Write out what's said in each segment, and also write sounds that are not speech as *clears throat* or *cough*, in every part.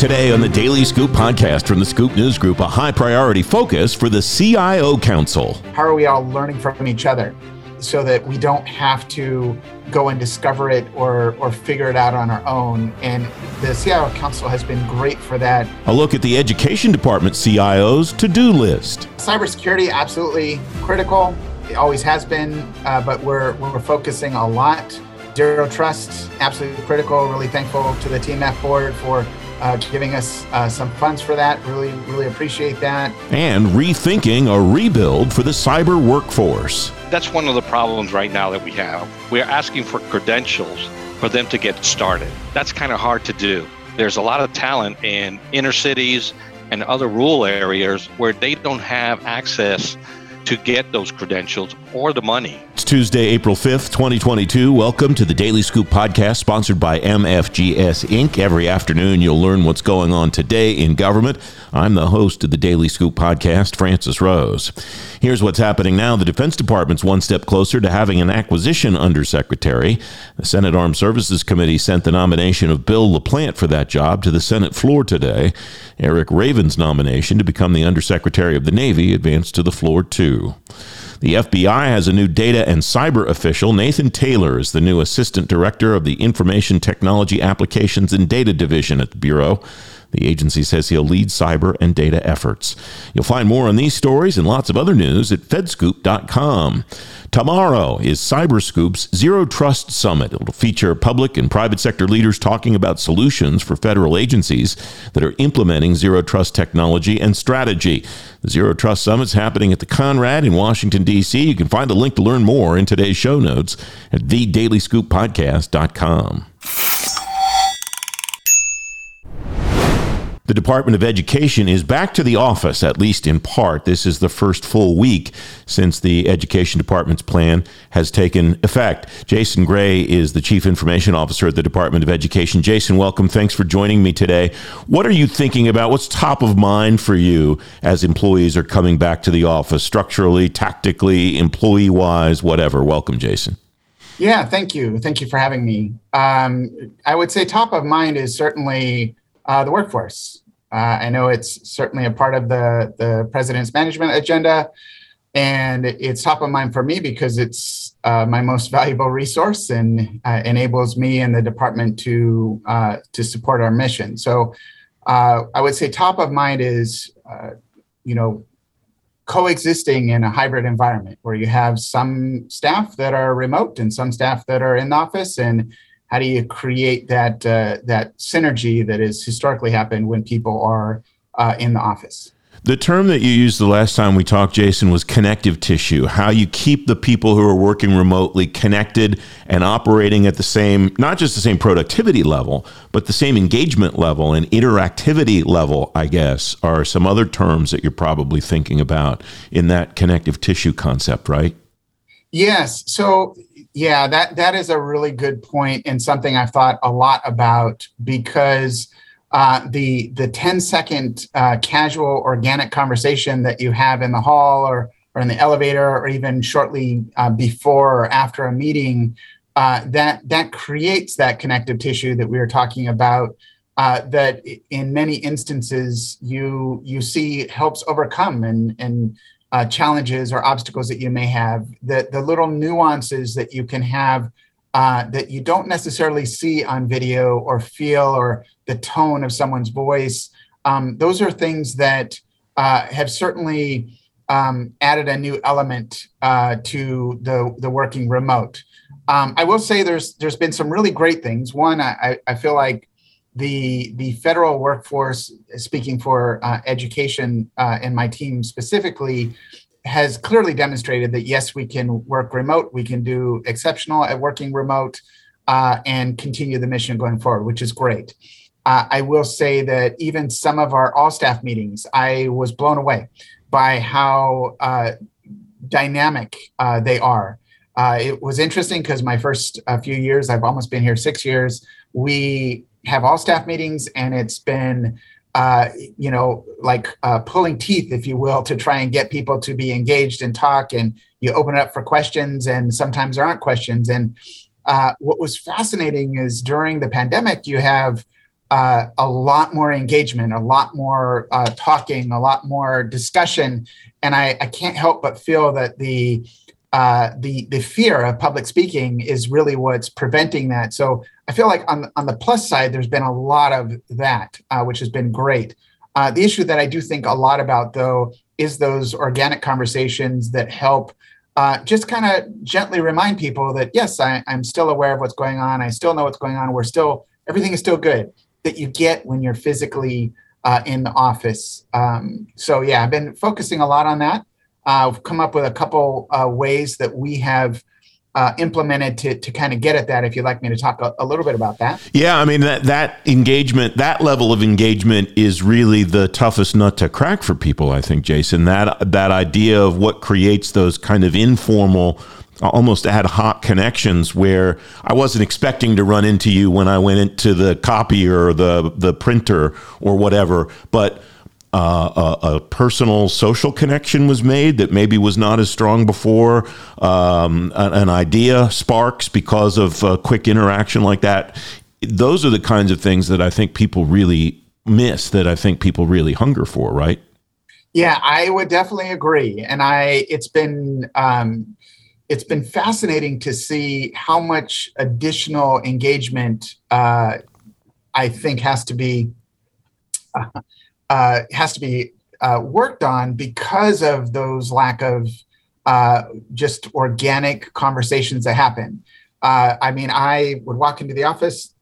Today on the Daily Scoop podcast from the Scoop News Group, a high priority focus for the CIO Council. How are we all learning from each other so that we don't have to go and discover it or, or figure it out on our own? And the CIO Council has been great for that. A look at the Education Department CIO's to do list. Cybersecurity, absolutely critical. It always has been, uh, but we're, we're focusing a lot. Zero Trust, absolutely critical. Really thankful to the TMF board for uh, giving us uh, some funds for that. Really, really appreciate that. And rethinking a rebuild for the cyber workforce. That's one of the problems right now that we have. We're asking for credentials for them to get started. That's kind of hard to do. There's a lot of talent in inner cities and other rural areas where they don't have access to get those credentials or the money. It's Tuesday, April 5th, 2022. Welcome to the Daily Scoop podcast sponsored by MFGS Inc. Every afternoon, you'll learn what's going on today in government. I'm the host of the Daily Scoop podcast, Francis Rose. Here's what's happening now. The Defense Department's one step closer to having an acquisition undersecretary. The Senate Armed Services Committee sent the nomination of Bill LaPlante for that job to the Senate floor today. Erik Raven's nomination to become the Undersecretary of the Navy advanced to the floor, too. The FBI has a new data and cyber official. Nathan Taylor is the new Assistant Director of the Information Technology Applications and Data Division at the Bureau. The agency says he'll lead cyber and data efforts. You'll find more on these stories and lots of other news at fedscoop.com. Tomorrow is CyberScoop's Zero Trust Summit. It'll feature public and private sector leaders talking about solutions for federal agencies that are implementing zero trust technology and strategy. The Zero Trust Summit's happening at the Conrad in Washington, D.C. You can find the link to learn more in today's show notes at thedailyscooppodcast.com. The Department of Education is back to the office, at least in part. This is the first full week since the Education Department's plan has taken effect. Jason Gray is the Chief Information Officer at the Department of Education. Jason, welcome. Thanks for joining me today. What are you thinking about? What's top of mind for you as employees are coming back to the office, structurally, tactically, employee wise, whatever? Welcome, Jason. Yeah, thank you. Thank you for having me. Um, I would say top of mind is certainly uh, the workforce. Uh, I know it's certainly a part of the, the president's management agenda, and it's top of mind for me because it's uh, my most valuable resource and uh, enables me and the department to uh, to support our mission. So, uh, I would say top of mind is, you know, coexisting in a hybrid environment where you have some staff that are remote and some staff that are in the office and how do you create that uh, that synergy that has historically happened when people are uh, in the office? The term that you used the last time we talked, Jason, was connective tissue. How you keep the people who are working remotely connected and operating at the same, not just the same productivity level, but the same engagement level and interactivity level, I guess, are some other terms that you're probably thinking about in that connective tissue concept, right? Yes. So yeah, that that is a really good point and something I've thought a lot about because uh, the the 10 second uh, casual organic conversation that you have in the hall or or in the elevator or even shortly uh, before or after a meeting uh, that that creates that connective tissue that we were talking about uh, that in many instances you you see helps overcome and and uh, challenges or obstacles that you may have, the, the little nuances that you can have uh, that you don't necessarily see on video or feel or the tone of someone's voice. Um, those are things that uh, have certainly um, added a new element uh, to the, the working remote. Um, I will say there's there's been some really great things. One, I, I feel like the the federal workforce, speaking for uh, education uh, and my team specifically, has clearly demonstrated that yes, we can work remote. We can do exceptional at working remote uh, and continue the mission going forward, which is great. Uh, I will say that even some of our all staff meetings, I was blown away by how uh, dynamic uh, they are. it was interesting because my first few years, I've almost been here six years. We have all staff meetings and it's been uh, you know like uh, pulling teeth if you will to try and get people to be engaged and talk and you open it up for questions and sometimes there aren't questions and uh, what was fascinating is during the pandemic you have uh, a lot more engagement, a lot more uh, talking, a lot more discussion, and I, I can't help but feel that the uh, the the fear of public speaking is really what's preventing that. So I feel like on on the plus side, there's been a lot of that, uh, which has been great. Uh, the issue that I do think a lot about, though, is those organic conversations that help uh, just kind of gently remind people that yes, I, I'm still aware of what's going on. I still know what's going on. We're still everything is still good. That you get when you're physically uh, in the office. Um, so yeah, I've been focusing a lot on that. Uh, I've come up with a couple uh, ways that we have uh, implemented to, to kind of get at that. If you'd like me to talk a, a, little bit about that. Yeah, I mean that that engagement, that level of engagement is really the toughest nut to crack for people. I think, Jason, that that idea of what creates those kind of informal almost ad hoc connections where I wasn't expecting to run into you when I went into the copier or the the printer or whatever, but uh, a, a, personal social connection was made that maybe was not as strong before. Um, an, an, idea sparks because of a quick interaction like that. Those are the kinds of things that I think people really miss. That I think people really hunger for. Right? Yeah, I would definitely agree. And I, it's been. Um, it's been fascinating to see how much additional engagement uh, I think has to be *laughs* uh, has to be uh, worked on because of those lack of uh, just organic conversations that happen. Uh, I mean, I would walk into the office,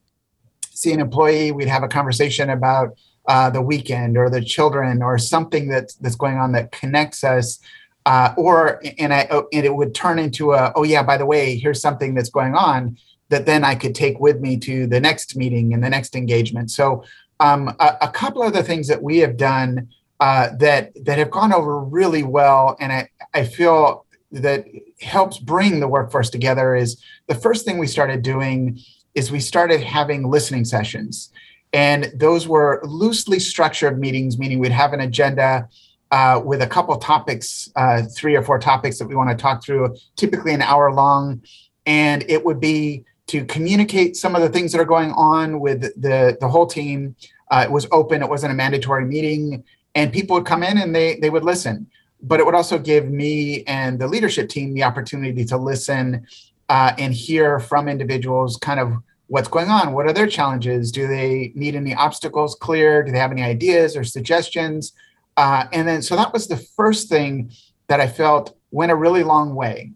see an employee, we'd have a conversation about uh, the weekend or the children or something that's that's going on that connects us. Uh, or and I oh, and it would turn into a oh yeah by the way here's something that's going on that then I could take with me to the next meeting and the next engagement. So um, a, a, couple other things that we have done uh, that that have gone over really well, and I, I feel that helps bring the workforce together is the first thing we started doing is we started having listening sessions, and those were loosely structured meetings, meaning we'd have an agenda. Uh, with a couple topics, uh, three or four topics that we want to talk through, typically an hour long. And it would be to communicate some of the things that are going on with the, the whole team. Uh, it was open, it wasn't a mandatory meeting, and people would come in and they, they would listen. But it would also give me and the leadership team the opportunity to listen uh, and hear from individuals kind of what's going on. What are their challenges? Do they need any obstacles clear, Do they have any ideas or suggestions? Uh, and then, so that was the first thing that I felt went a really long way.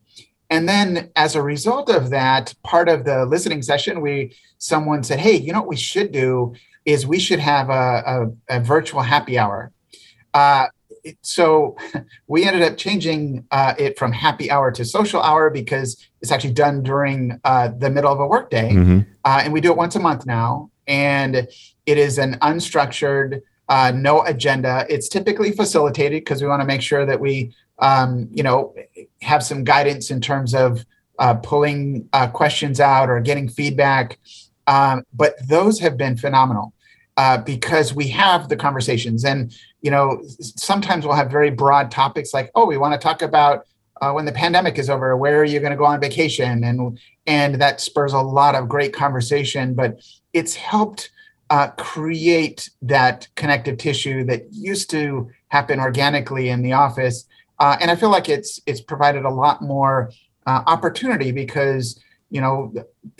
And then as a result of that, part of the listening session, we someone said, Hey, you know what we should do is we should have a, a, a virtual happy hour. Uh, so we ended up changing uh, it from happy hour to social hour because it's actually done during uh, the middle of a workday, mm-hmm. uh, and we do it once a month now. And it is an unstructured, uh, no agenda. It's typically facilitated because we want to make sure that we um, you know, have some guidance in terms of uh, pulling uh, questions out or getting feedback. Um, but those have been phenomenal uh, because we have the conversations. And, you know, sometimes we'll have very broad topics like, oh, we want to talk about uh, when the pandemic is over, where are you going to go on vacation? And, and that spurs a lot of great conversation, but it's helped uh, create that connective tissue that used to happen organically in the office uh, and I feel like it's it's provided a lot more uh, opportunity because you know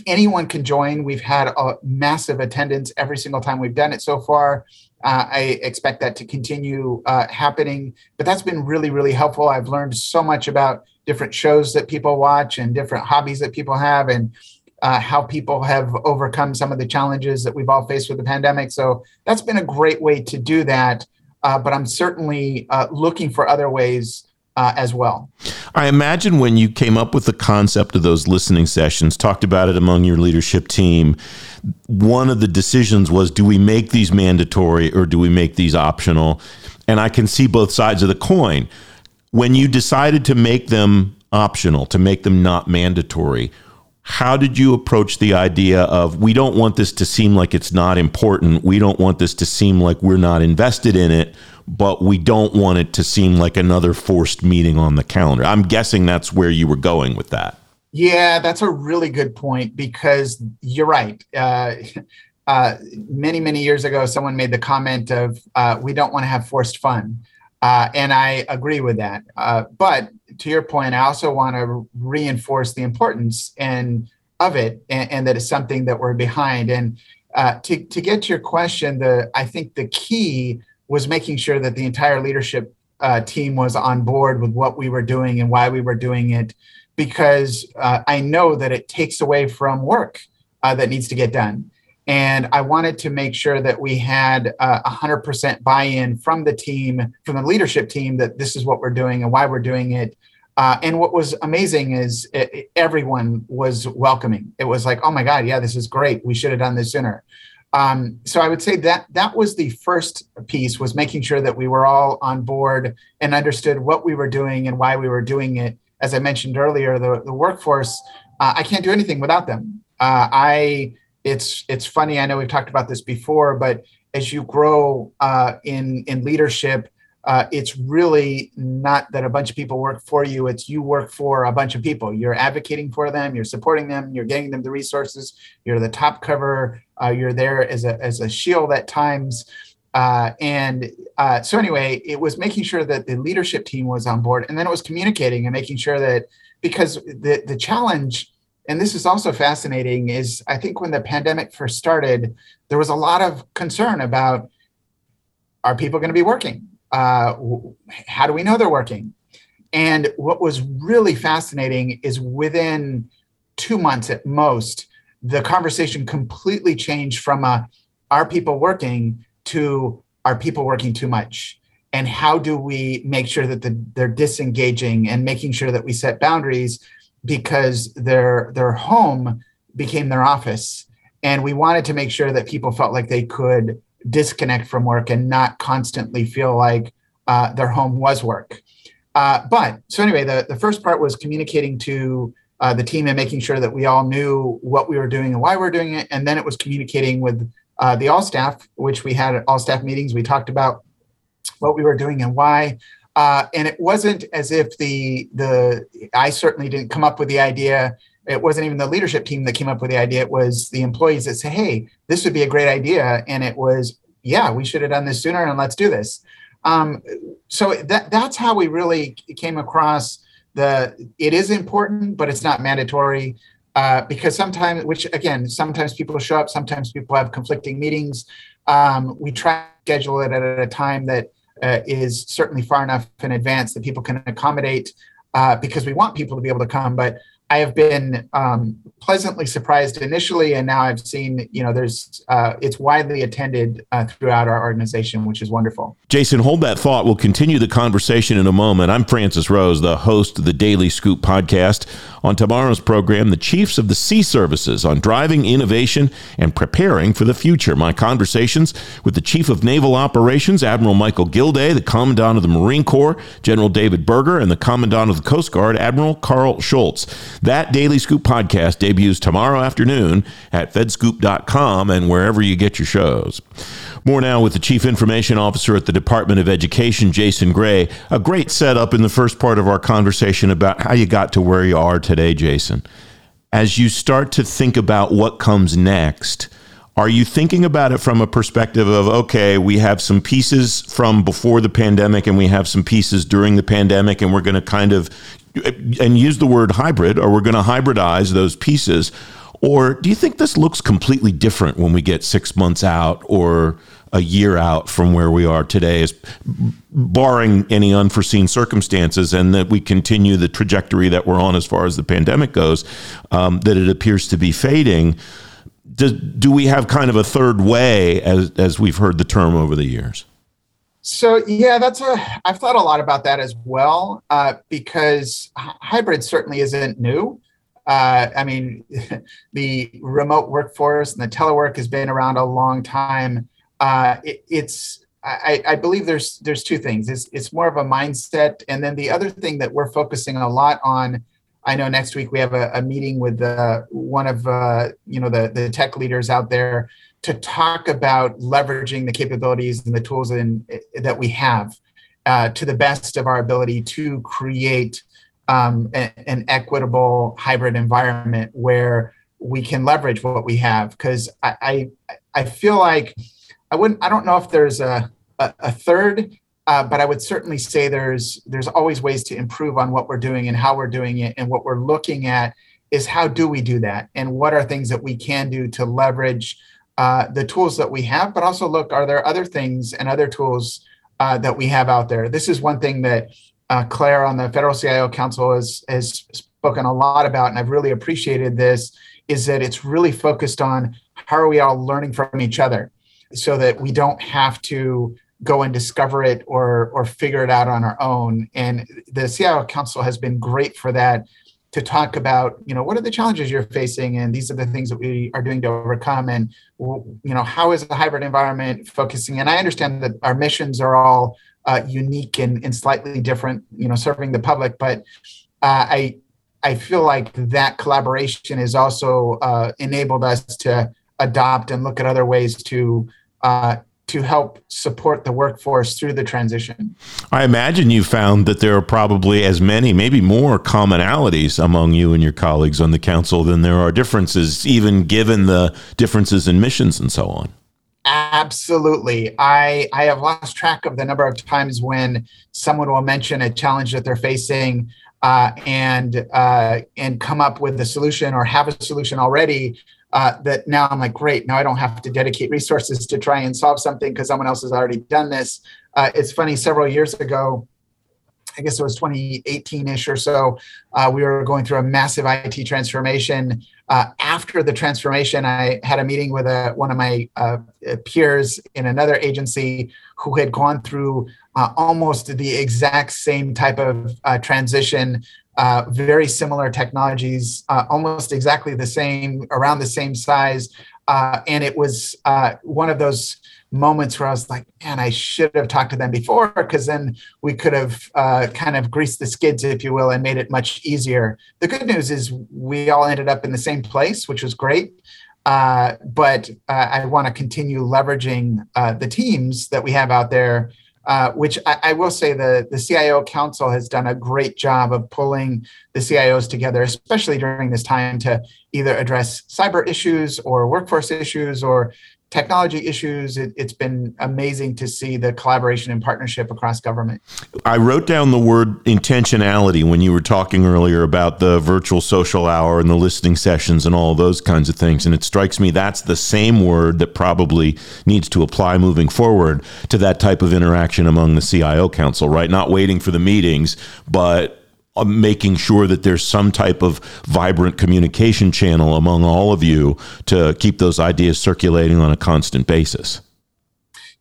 anyone can join. We've had a massive attendance every single time we've done it so far. Uh, I expect that to continue uh, happening, but that's been really really helpful. I've learned so much about different shows that people watch and different hobbies that people have and. Uh, how people have overcome some of the challenges that we've all faced with the pandemic. So that's been a great way to do that. Uh, but I'm certainly looking for other ways uh, as well. I imagine when you came up with the concept of those listening sessions, talked about it among your leadership team, one of the decisions was do we make these mandatory or do we make these optional? And I can see both sides of the coin. When you decided to make them optional, to make them not mandatory, how did you approach the idea of we don't want this to seem like it's not important? We don't want this to seem like we're not invested in it but we don't want it to seem like another forced meeting on the calendar. I'm guessing that's where you were going with that. Yeah, that's a really good point because you're right. Uh, uh, many, many years ago, someone made the comment of, uh, we don't want to have forced fun. Uh, and I agree with that. Uh, but to your point, I also want to reinforce the importance and of it, and, and that it's something that we're behind. And uh, to to get to your question, the I think the key was making sure that the entire leadership uh, team was on board with what we were doing and why we were doing it, because uh, I know that it takes away from work uh, that needs to get done. And I wanted to make sure that we had a hundred percent buy-in from the team, from the leadership team, that this is what we're doing and why we're doing it. Uh, and what was amazing is it, everyone was welcoming. It was like, oh my God, yeah, this is great. We should have done this sooner. Um, so I would say that that was the first piece was making sure that we were all on board and understood what we were doing and why we were doing it. As I mentioned earlier, the, the workforce, uh, I can't do anything without them. Uh, I it's it's funny. I know we've talked about this before, but as you grow uh, in in leadership, uh, it's really not that a bunch of people work for you. It's you work for a bunch of people. You're advocating for them. You're supporting them. You're getting them the resources. You're the top cover. Uh, you're there as a as a shield at times. Uh, and uh, so anyway, it was making sure that the leadership team was on board, and then it was communicating and making sure that because the the challenge and this is also fascinating is i think when the pandemic first started there was a lot of concern about are people going to be working uh, how do we know they're working? And what was really fascinating is within two months at most the conversation completely changed from a are people working to are people working too much? And how do we make sure that the, they're disengaging and making sure that we set boundaries because their their home became their office? And we wanted to make sure that people felt like they could disconnect from work and not constantly feel like uh, their home was work. Uh, but so anyway the, the first part was communicating to uh, the team and making sure that we all knew what we were doing and why we are doing it. And then it was communicating with uh, the all staff which we had all staff meetings. We talked about what we were doing and why. Uh, and it wasn't as if the the I certainly didn't come up with the idea. It wasn't even the leadership team that came up with the idea. It was the employees that said, "Hey, this would be a great idea," and it was, "Yeah, we should have done this sooner, and let's do this." Um, so that that's how we really came across the. It is important, but it's not mandatory. Uh, because sometimes, which again, sometimes people show up, sometimes people have conflicting meetings. Um, we try to schedule it at a time that uh, is certainly far enough in advance that people can accommodate uh, because we want people to be able to come. But I have been um, pleasantly surprised initially, and now I've seen, you know, there's uh, it's widely attended uh, throughout our organization, which is wonderful. Jason, hold that thought. We'll continue the conversation in a moment. I'm Francis Rose, the host of the Daily Scoop podcast. On tomorrow's program, the chiefs of the sea services on driving innovation and preparing for the future. My conversations with the chief of naval operations, Admiral Michael Gilday, the commandant of the Marine Corps, General David Berger, and the commandant of the Coast Guard, Admiral Karl Schultz. That Daily Scoop podcast debuts tomorrow afternoon at fedscoop.com and wherever you get your shows. More now with the Chief Information Officer at the Department of Education, Jason Gray. A great setup in the first part of our conversation about how you got to where you are today, Jason. As you start to think about what comes next, are you thinking about it from a perspective of, okay, we have some pieces from before the pandemic and we have some pieces during the pandemic, and we're going to kind of, and use the word hybrid, or we're going to hybridize those pieces? Or do you think this looks completely different when we get six months out or a year out from where we are today, is barring any unforeseen circumstances, and that we continue the trajectory that we're on as far as the pandemic goes, um, that it appears to be fading. Do, do we have kind of a third way, as as we've heard the term over the years? So yeah, that's a. I've thought a lot about that as well, uh, because hybrid certainly isn't new. Uh, I mean, *laughs* the remote workforce and the telework has been around a long time uh, it, it's I, I, believe there's there's two things. It's it's more of a mindset, and then the other thing that we're focusing a lot on. I know next week we have a, a meeting with uh, one of uh, you know the the tech leaders out there to talk about leveraging the capabilities and the tools in, that we have uh, to the best of our ability to create um, a, an equitable hybrid environment where we can leverage what we have. Because I, I I feel like I wouldn't. I don't know if there's a a, a third, uh, but I would certainly say there's there's always ways to improve on what we're doing and how we're doing it, and what we're looking at is how do we do that, and what are things that we can do to leverage uh, the tools that we have, but also look, are there other things and other tools uh, that we have out there? This is one thing that uh, Clare on the Federal CIO Council has, has spoken a lot about, and I've really appreciated this, is that it's really focused on how are we all learning from each other so that we don't have to go and discover it or or figure it out on our own. And the CIO Council has been great for that to talk about you know what are the challenges you're facing and these are the things that we are doing to overcome and you know how is the hybrid environment focusing and i understand that our missions are all uh, unique and, and slightly different you know serving the public but uh, i i feel like that collaboration has also uh, enabled us to adopt and look at other ways to uh, to help support the workforce through the transition. I imagine you found that there are probably as many, maybe more commonalities among you and your colleagues on the council than there are differences, even given the differences in missions and so on. Absolutely. I, I have lost track of the number of times when someone will mention a challenge that they're facing uh, and uh, and come up with a solution or have a solution already uh, that now I'm like, great, now I don't have to dedicate resources to try and solve something because someone else has already done this. Uh, it's funny, several years ago, I guess it was 2018 ish or so, uh, we were going through a massive IT transformation. Uh, after the transformation, I had a meeting with a, one of my uh, peers in another agency who had gone through uh, almost the exact same type of transition uh, very similar technologies, uh, almost exactly the same, around the same size. Uh, and it was uh, one of those moments where I was like, man, I should have talked to them before because then we could have uh, kind of greased the skids, if you will, and made it much easier. The good news is we all ended up in the same place, which was great. Uh, but I want to continue leveraging the teams that we have out there uh, which I, I, will say the, the CIO Council has done a great job of pulling the CIOs together, especially during this time to either address cyber issues or workforce issues or technology issues. It, has been amazing to see the collaboration and partnership across government. I wrote down the word intentionality when you were talking earlier about the virtual social hour and the listening sessions and all those kinds of things. And it strikes me that's the same word that probably needs to apply moving forward to that type of interaction among the CIO council, right? Not waiting for the meetings, but making sure that there's some type of vibrant communication channel among all of you to keep those ideas circulating on a constant basis.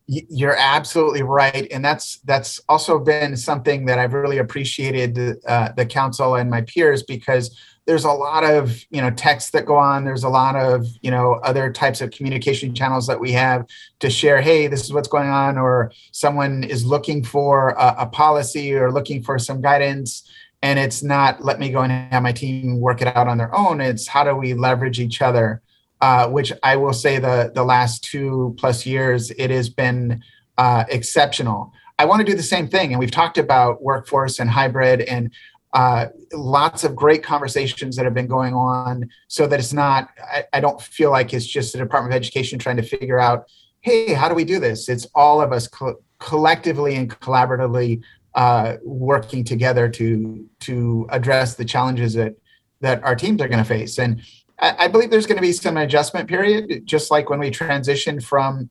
You're absolutely right, and that's that's also been something that I've really appreciated uh, the council and my peers because there's a lot of you know texts that go on there's a lot of you know other types of communication channels that we have to share hey this is what's going on or someone is looking for a, a policy or looking for some guidance and it's not let me go and have my team work it out on their own. It's how do we leverage each other? Uh, which i will say the the last two plus years it has been uh, exceptional. I want to do the same thing and we've talked about workforce and hybrid and uh, lots of great conversations that have been going on so that it's not I, I don't feel like it's just the department of education trying to figure out hey how do we do this? It's all of us co- collectively and collaboratively uh, working together to to address the challenges that that our teams are going to face. And I, I, believe there's going to be some adjustment period, just like when we transition from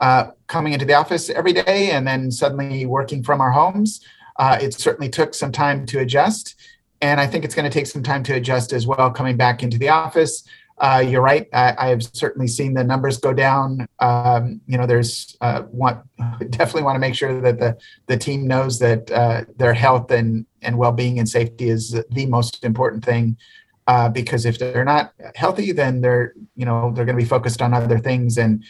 uh, coming into the office every day and then suddenly working from our homes. Uh, it certainly took some time to adjust, and I think it's going to take some time to adjust as well coming back into the office uh, you're right. I, have certainly seen the numbers go down. Um, you know, there's uh, want *laughs* definitely want to make sure that the the team knows that uh, their health and and well being and safety is the most important thing. Uh, because if they're not healthy, then they're you know they're going to be focused on other things, and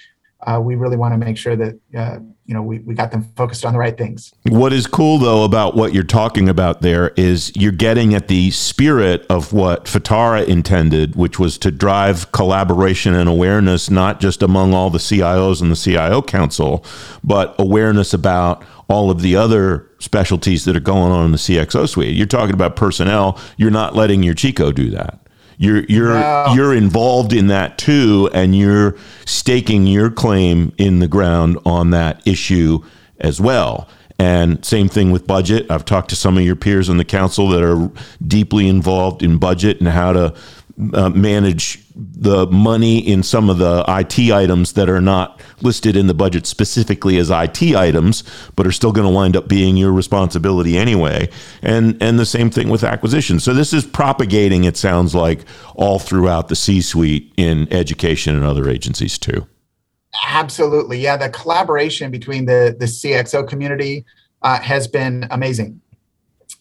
uh, we really want to make sure that uh, you know we, we got them focused on the right things. What is cool though about what you're talking about there is you're getting at the spirit of what FITARA intended which was to drive collaboration and awareness not just among all the cios and the cio council but awareness about all of the other specialties that are going on in the cxo suite. You're talking about personnel. You're not letting your CHCO do that You're you're no. you're involved in that too, and you're staking your claim in the ground on that issue as well. And same thing with budget. I've talked to some of your peers on the council that are deeply involved in budget and how to uh, manage the money in some of the IT items that are not listed in the budget specifically as IT items, but are still going to wind up being your responsibility anyway. And and the same thing with acquisition. So this is propagating. It sounds like all throughout the C-suite in education and other agencies too. Absolutely, yeah. The collaboration between the the CXO community uh, has been amazing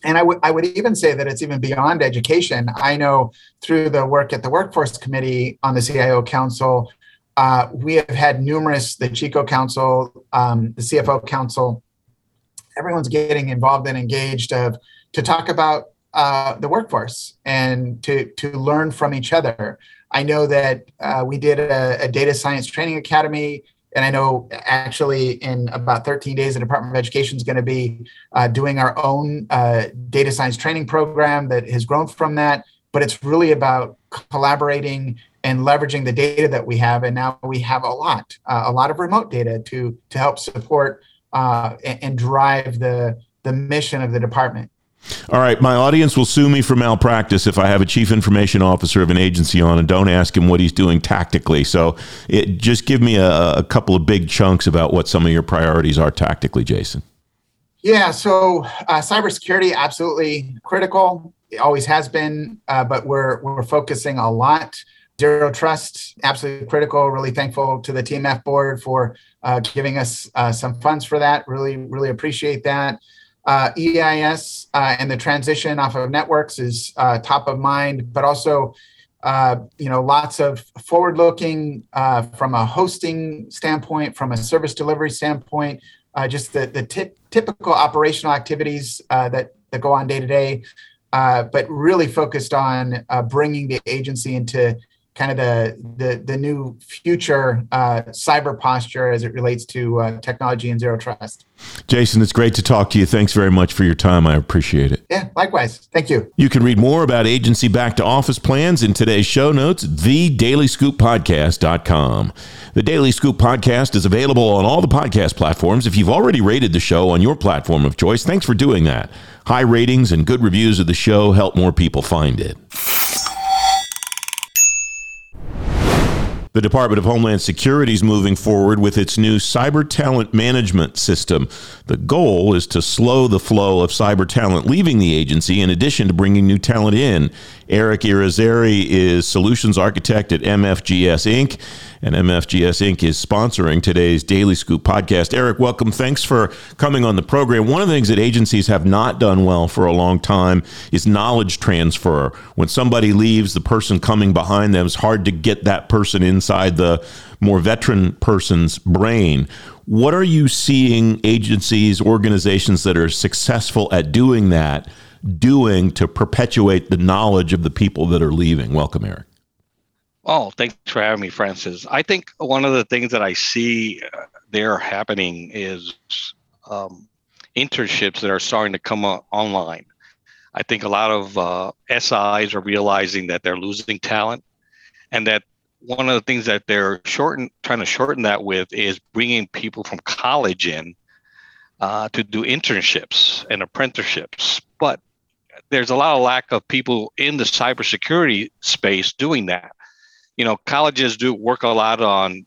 and I would I would even say that it's even beyond education. I know through the work at the Workforce Committee on the CIO Council, uh, we have had numerous the CHCO Council, um, the CFO Council. Everyone's getting involved and engaged of to talk about uh, the workforce and to to learn from each other. I know that uh, we did a, a data science training academy and I know actually in about 13 days, the Department of Education is going to be uh, doing our own uh, data science training program that has grown from that. But it's really about collaborating and leveraging the data that we have. And now we have a lot, uh, a lot of remote data to to help support uh, and, and drive the the mission of the department. All right, my audience will sue me for malpractice if I have a chief information officer of an agency on and don't ask him what he's doing tactically. So, it, just give me a, a couple of big chunks about what some of your priorities are tactically, Jason. Yeah, so uh, cybersecurity absolutely critical. It always has been, uh, but we're we're focusing a lot. Zero trust, absolutely critical. Really thankful to the TMF board for uh, giving us uh, some funds for that. Really, really appreciate that uh, EIS uh, and the transition off of Networx is uh, top of mind, but also, uh, you know, lots of forward-looking uh, from a hosting standpoint, from a service delivery standpoint, uh, just the the t- typical operational activities that that go on day to day, but really focused on bringing the agency into kind of the the, the new future uh, cyber posture as it relates to uh, technology and zero trust. Jason, it's great to talk to you. Thanks very much for your time. I appreciate it. Yeah, likewise. Thank you. You can read more about agency back to office plans in today's show notes, thedailyscooppodcast.com. The Daily Scoop podcast is available on all the podcast platforms. If you've already rated the show on your platform of choice, thanks for doing that. High ratings and good reviews of the show help more people find it. The Department of Homeland Security is moving forward with its new cyber talent management system. The goal is to slow the flow of cyber talent leaving the agency in addition to bringing new talent in. Eric Irizarry is solutions architect at MFGS Inc. And MFGS Inc. is sponsoring today's Daily Scoop podcast. Eric, welcome. Thanks for coming on the program. One of the things that agencies have not done well for a long time is knowledge transfer. When somebody leaves, the person coming behind them is hard to get that person inside the more veteran person's brain. What are you seeing agencies, organizations that are successful at doing that? Doing to perpetuate the knowledge of the people that are leaving? Welcome, Eric. Oh, thanks for having me, Francis. I think one of the things that I see uh, there happening is um, internships that are starting to come online. I think a lot of uh, SIs are realizing that they're losing talent, and that one of the things that they're shorten trying to shorten that with is bringing people from college in uh, to do internships and apprenticeships. There's a lot of lack of people in the cybersecurity space doing that. You know, colleges do work a lot on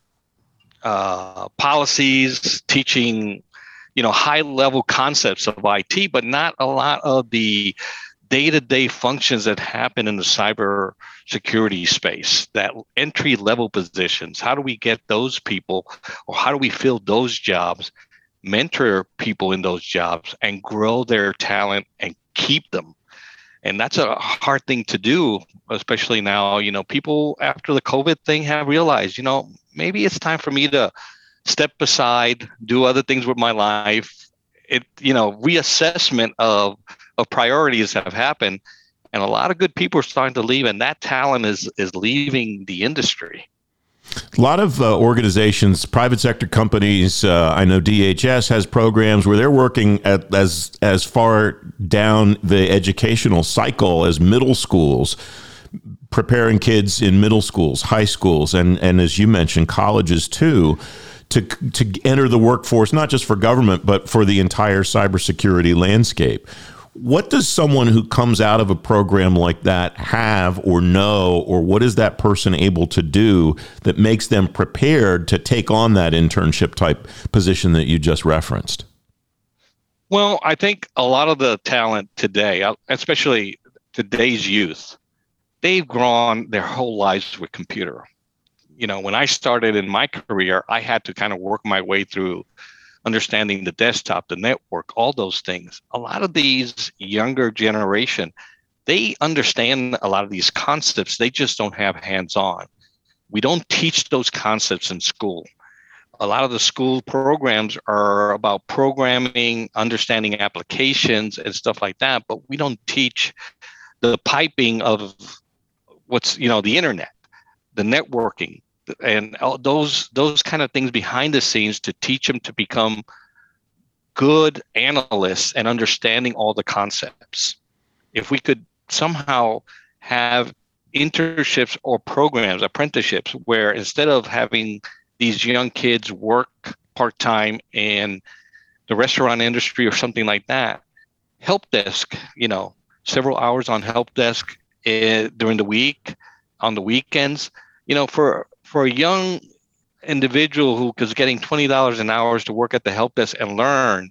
uh, policies, teaching, you know, high level concepts of IT, but not a lot of the day to day functions that happen in the cyber security space, that entry level positions. How do we get those people, or how do we fill those jobs, mentor people in those jobs, and grow their talent and keep them? And that's a hard thing to do especially now you know people after the covid thing have realized you know maybe it's time for me to step aside do other things with my life. It you know reassessment of of priorities have happened and a lot of good people are starting to leave and that talent is is leaving the industry a lot of uh, organizations, private sector companies. Uh, I know DHS has programs where they're working at as as far down the educational cycle as middle schools. preparing kids in middle schools, high schools, and and as you mentioned, colleges too. To, to enter the workforce, not just for government, but for the entire cybersecurity landscape. What does someone who comes out of a program like that have or know, or what is that person able to do that makes them prepared to take on that internship type position that you just referenced? Well, I think a lot of the talent today, uh, especially today's youth, they've grown their whole lives with computer. You know, when I started in my career, I had to kind of work my way through understanding the desktop, the network, all those things. A lot of these younger generation, they understand a lot of these concepts. They just don't have hands-on. We don't teach those concepts in school. A lot of the school programs are about programming, understanding applications and stuff like that, but we don't teach the piping of what's, you know, the internet, the networking, and those those kind of things behind the scenes to teach them to become good analysts and understanding all the concepts. If we could somehow have internships or programs, apprenticeships, where instead of having these young kids work part time in the restaurant industry or something like that, help desk, you know, several hours on help desk uh, during the week, on the weekends, you know, for for a young individual who is getting $20 an hour to work at the help desk and learn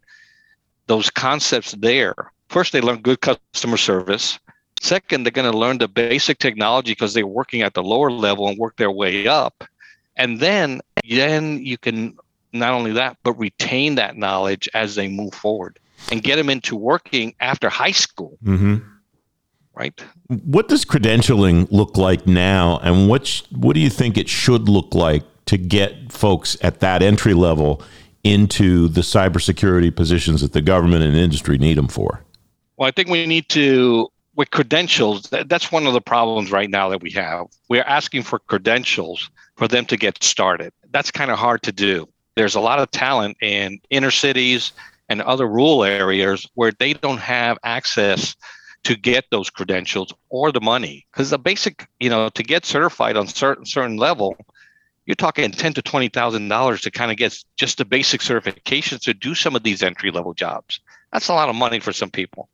those concepts there. First, they learn good customer service. Second, they're going to learn the basic technology because they're working at the lower level and work their way up. And then, then you can not only that, but retain that knowledge as they move forward and get them into working after high school. Mm-hmm right? What does credentialing look like now, and what sh- what do you think it should look like to get folks at that entry level into the cybersecurity positions that the government and industry need them for? Well, I think we need to with credentials. That, that's one of the problems right now that we have. We're asking for credentials for them to get started. That's kind of hard to do. There's a lot of talent in inner cities and other rural areas where they don't have access to get those credentials or the money. Because the basic you know to get certified on certain certain level you're talking ten to twenty thousand dollars to kind of get just the basic certifications to do some of these entry level jobs. That's a lot of money for some people.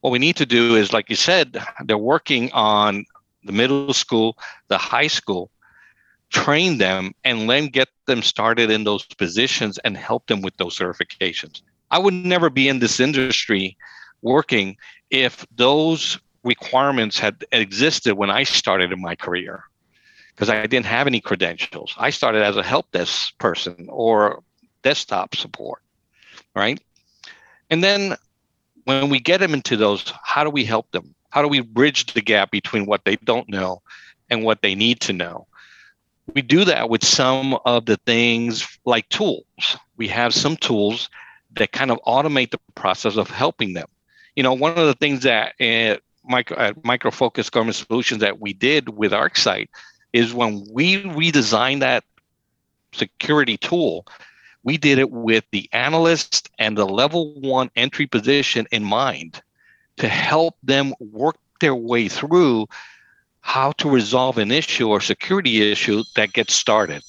What we need to do is like you said they're working on the middle school the high school train them and then get them started in those positions and help them with those certifications. I would never be in this industry working if those requirements had existed when I started in my career, because I didn't have any credentials. I started as a help desk person or desktop support, right? And then when we get them into those, how do we help them? How do we bridge the gap between what they don't know and what they need to know? We do that with some of the things like tools. We have some tools that kind of automate the process of helping them you know, one of the things that uh, micro, uh, micro focus government solutions that we did with ArcSight is when we redesigned that security tool, we did it with the analyst and the level one entry position in mind to help them work their way through how to resolve an issue or security issue that gets started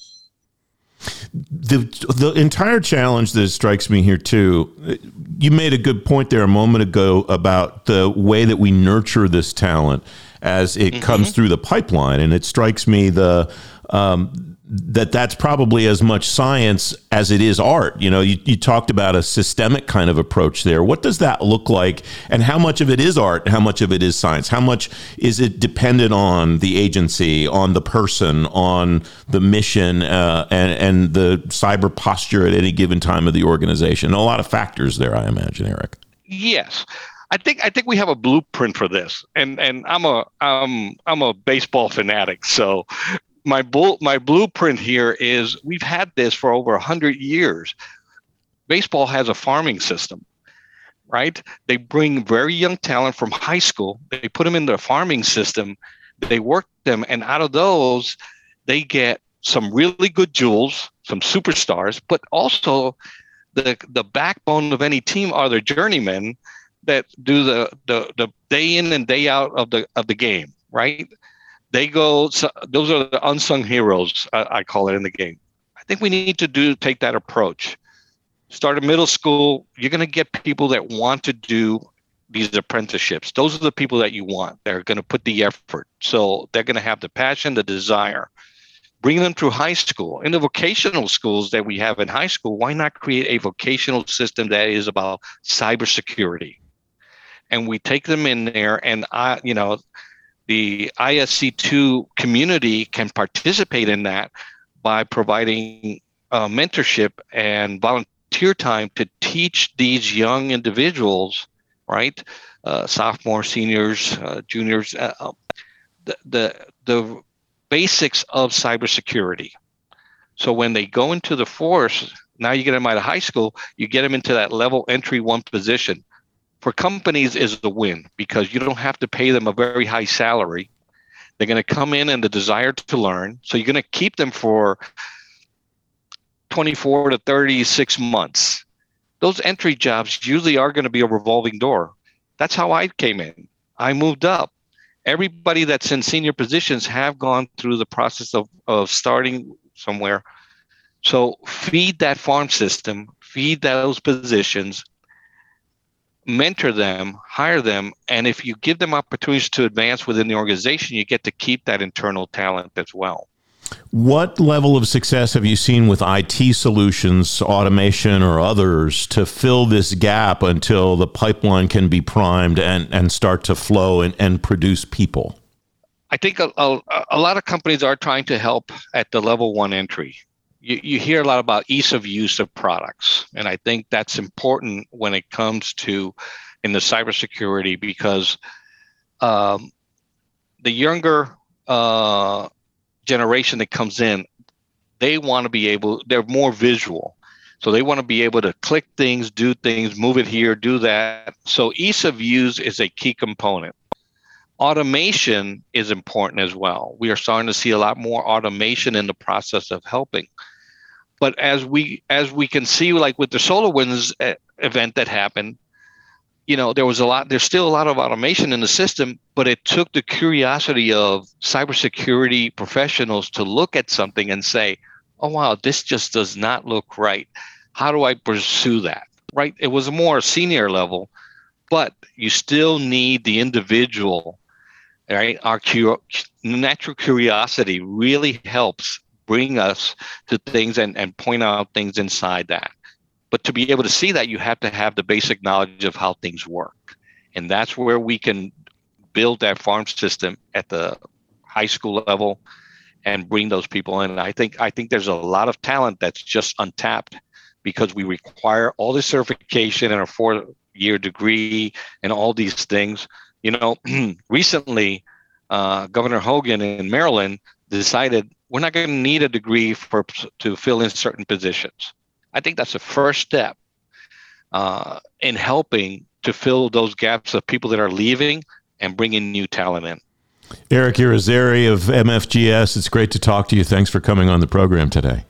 the the entire challenge that strikes me here too you made a good point there a moment ago about the way that we nurture this talent as it mm-hmm. comes through the pipeline and it strikes me the um, that that's probably as much science as it is art. You know, you, you talked about a systemic kind of approach there. What does that look like? And how much of it is art? How much of it is science? How much is it dependent on the agency, on the person, on the mission, uh, and, and the cyber posture at any given time of the organization? A lot of factors there, I imagine, Eric. Yes. I think I think we have a blueprint for this, and and I'm a I'm I'm a baseball fanatic, so my bull, my blueprint here is we've had this for over 100 years. Baseball has a farming system, right? They bring very young talent from high school, they put them in the farming system, they work them, and out of those, they get some really good jewels, some superstars, but also the the backbone of any team are the journeymen that do the the, the day in and day out of the of the game, right? They go. So those are the unsung heroes. I, I call it in the game. I think we need to do take that approach. Start a middle school. You're going to get people that want to do these apprenticeships. Those are the people that you want. They're going to put the effort. So they're going to have the passion, the desire. Bring them through high school. In the vocational schools that we have in high school, why not create a vocational system that is about cybersecurity? And we take them in there, and I, you know, the ISC2 community can participate in that by providing uh, mentorship and volunteer time to teach these young individuals, right? Uh, sophomores, seniors, uh, juniors, uh, um, the, the, the basics of cybersecurity. So when they go into the force, now you get them out of high school, you get them into that level entry one position for companies is a win because you don't have to pay them a very high salary. They're going to come in and the desire to learn. So you're going to keep them for 24 to 36 months. Those entry jobs usually are going to be a revolving door. That's how I came in. I moved up. Everybody that's in senior positions have gone through the process of, of starting somewhere. So feed that farm system, feed those positions, mentor them, hire them, and if you give them opportunities to advance within the organization, you get to keep that internal talent as well. What level of success have you seen with IT solutions, automation, or others to fill this gap until the pipeline can be primed and, and start to flow and, and produce people? I think a, a, a lot of companies are trying to help at the level one entry you, you hear a lot about ease of use of products. And I think that's important when it comes to in the cybersecurity because um, the younger uh, generation that comes in, they want to be able, they're more visual. So they want to be able to click things, do things, move it here, do that. So ease of use is a key component. Automation is important as well. We are starting to see a lot more automation in the process of helping. But as we as we can see, like with the SolarWinds eh, event that happened, you know, there was a lot. There's still a lot of automation in the system, but it took the curiosity of cybersecurity professionals to look at something and say, "Oh wow, this just does not look right. How do I pursue that?" Right? It was a more senior level, but you still need the individual right our cu- natural curiosity really helps bring us to things and, and point out things inside that. But to be able to see that, you have to have the basic knowledge of how things work. And that's where we can build that farm system at the high school level and bring those people in. And I think I think there's a lot of talent that's just untapped because we require all this certification and a four year degree and all these things. You know, *clears throat* recently, uh, Governor Hogan in Maryland decided we're not going to need a degree for to fill in certain positions. I think that's the first step uh, in helping to fill those gaps of people that are leaving and bringing new talent in. Eric Irizarry of MFGS, it's great to talk to you. Thanks for coming on the program today.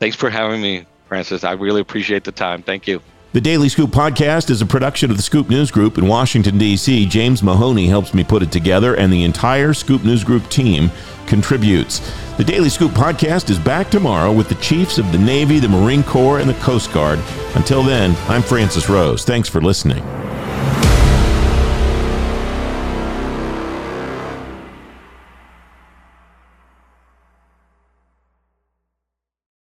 Thanks for having me, Francis. I really appreciate the time. Thank you. The Daily Scoop podcast is a production of the Scoop News Group in Washington, D.C. James Mahoney helps me put it together, and the entire Scoop News Group team contributes. The Daily Scoop podcast is back tomorrow with the chiefs of the Navy, the Marine Corps, and the Coast Guard. Until then, I'm Francis Rose. Thanks for listening.